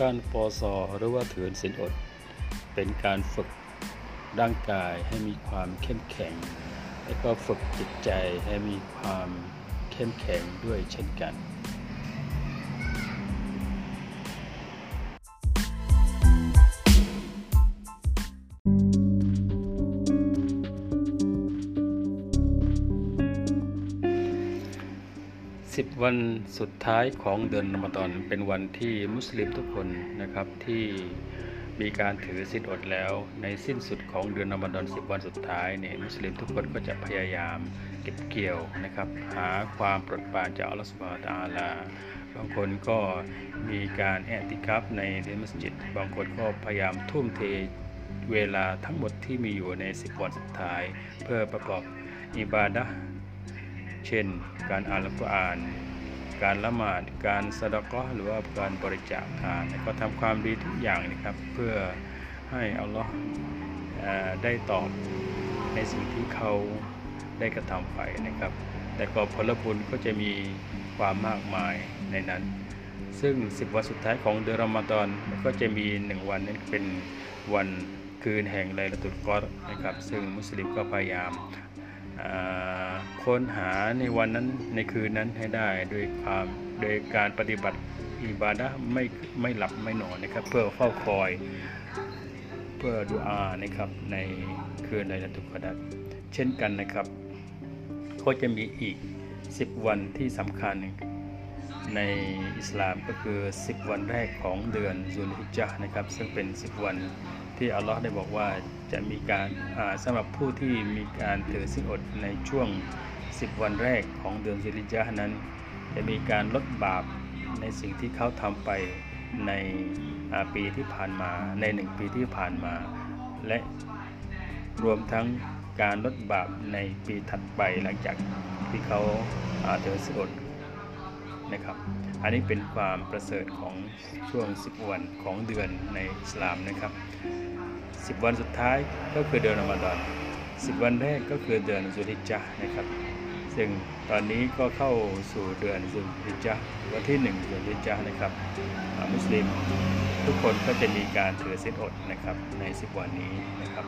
การปอสอหรือว่าถือศีลอด เป็นการฝึกร่างกายให้มีความเข้มแข็ง และก็ฝึกจิตใจให้มีความเข้มแข็งด้วยเช่นกัน สิบวันสุดท้ายของเดือนรอมฎอนเป็นวันที่มุสลิมทุกคนนะครับที่มีการถือศีลอดแล้ว ในสิ้นสุดของเดือนรอมฎอนสิบวันสุดท้ายเนี่ยมุสลิมทุกคนก็จะพยายามเก็บเกี่ยวนะครับ หาความปรดปรานจากอัลลอฮฺสุบฮาตะอาลาบางคนก็มีการแอติคับในที่มัสยิดบางคนก็พยายามทุ่มเทเวลาทั้งหมดที่มีอยู่ในสิบวันสุดท้าย เพื่อประกอบอิบาดะห์ เช่น การอ่านอัลกุรอาน การละหมาด การสะดะกาะหรือว่าการบริจาคทานก็ทำความดีทุกอย่างนะครับ เพื่อให้อัลลอฮ์ได้ตอบในสิ่งที่เขาได้กระทำไปนะครับ แต่ก็ผลบุญก็จะมีความมากมายในนั้น ซึ่ง 10 วันสุดท้ายของเดือนรอมฎอนก็จะมี 1 วันนั้นเป็นวันคืนแห่งไลลาตุลกอรนะครับ ซึ่งมุสลิมก็พยายาม ค้นหาในวันนั้นในคืนนั้นให้ได้โดยความโดยการปฏิบัติอิบาดะไม่ไม่หลับไม่นอนนะครับ เพื่อเฝ้าคอยเพื่อดูอานะครับในคืนไลลาตุกอดรเช่นกันนะครับก็จะมีอีก 10 วันที่สำคัญ ในอิสลามก็คือ 10 วันแรกของเดือนซุลฮิจญ์นะครับ ซึ่งเป็น 10 วันที่อัลลอฮ์ได้บอกว่าจะมีการอ่าสำหรับผู้ที่มีการถือศีลอดในช่วง 10 วันแรกของเดือนซุลฮิจญ์นั้น จะมีการลดบาปในสิ่งที่เขาทำไปในปีที่ผ่านมาในหนึ่งปีที่ผ่านมา และรวมทั้งการลดบาปในปีถัดไปหลังจากที่เขาถือศีลอด นะครับ อันนี้เป็นความประเสริฐของช่วง 10 วันของเดือนในอิสลามนะครับ 10 วันสุดท้ายก็คือเดือนอมฎอน 10 วันแรกก็คือเดือนซุลฮิจญะห์นะครับ ซึ่งตอนนี้ก็เข้าสู่เดือนซุลฮิจญะห์วันที่1ซุลฮิจญะห์นะครับอ่ามุสลิมทุกคนก็จะมีการถือศีลอดนะครับใน 10 วันนี้นะครับ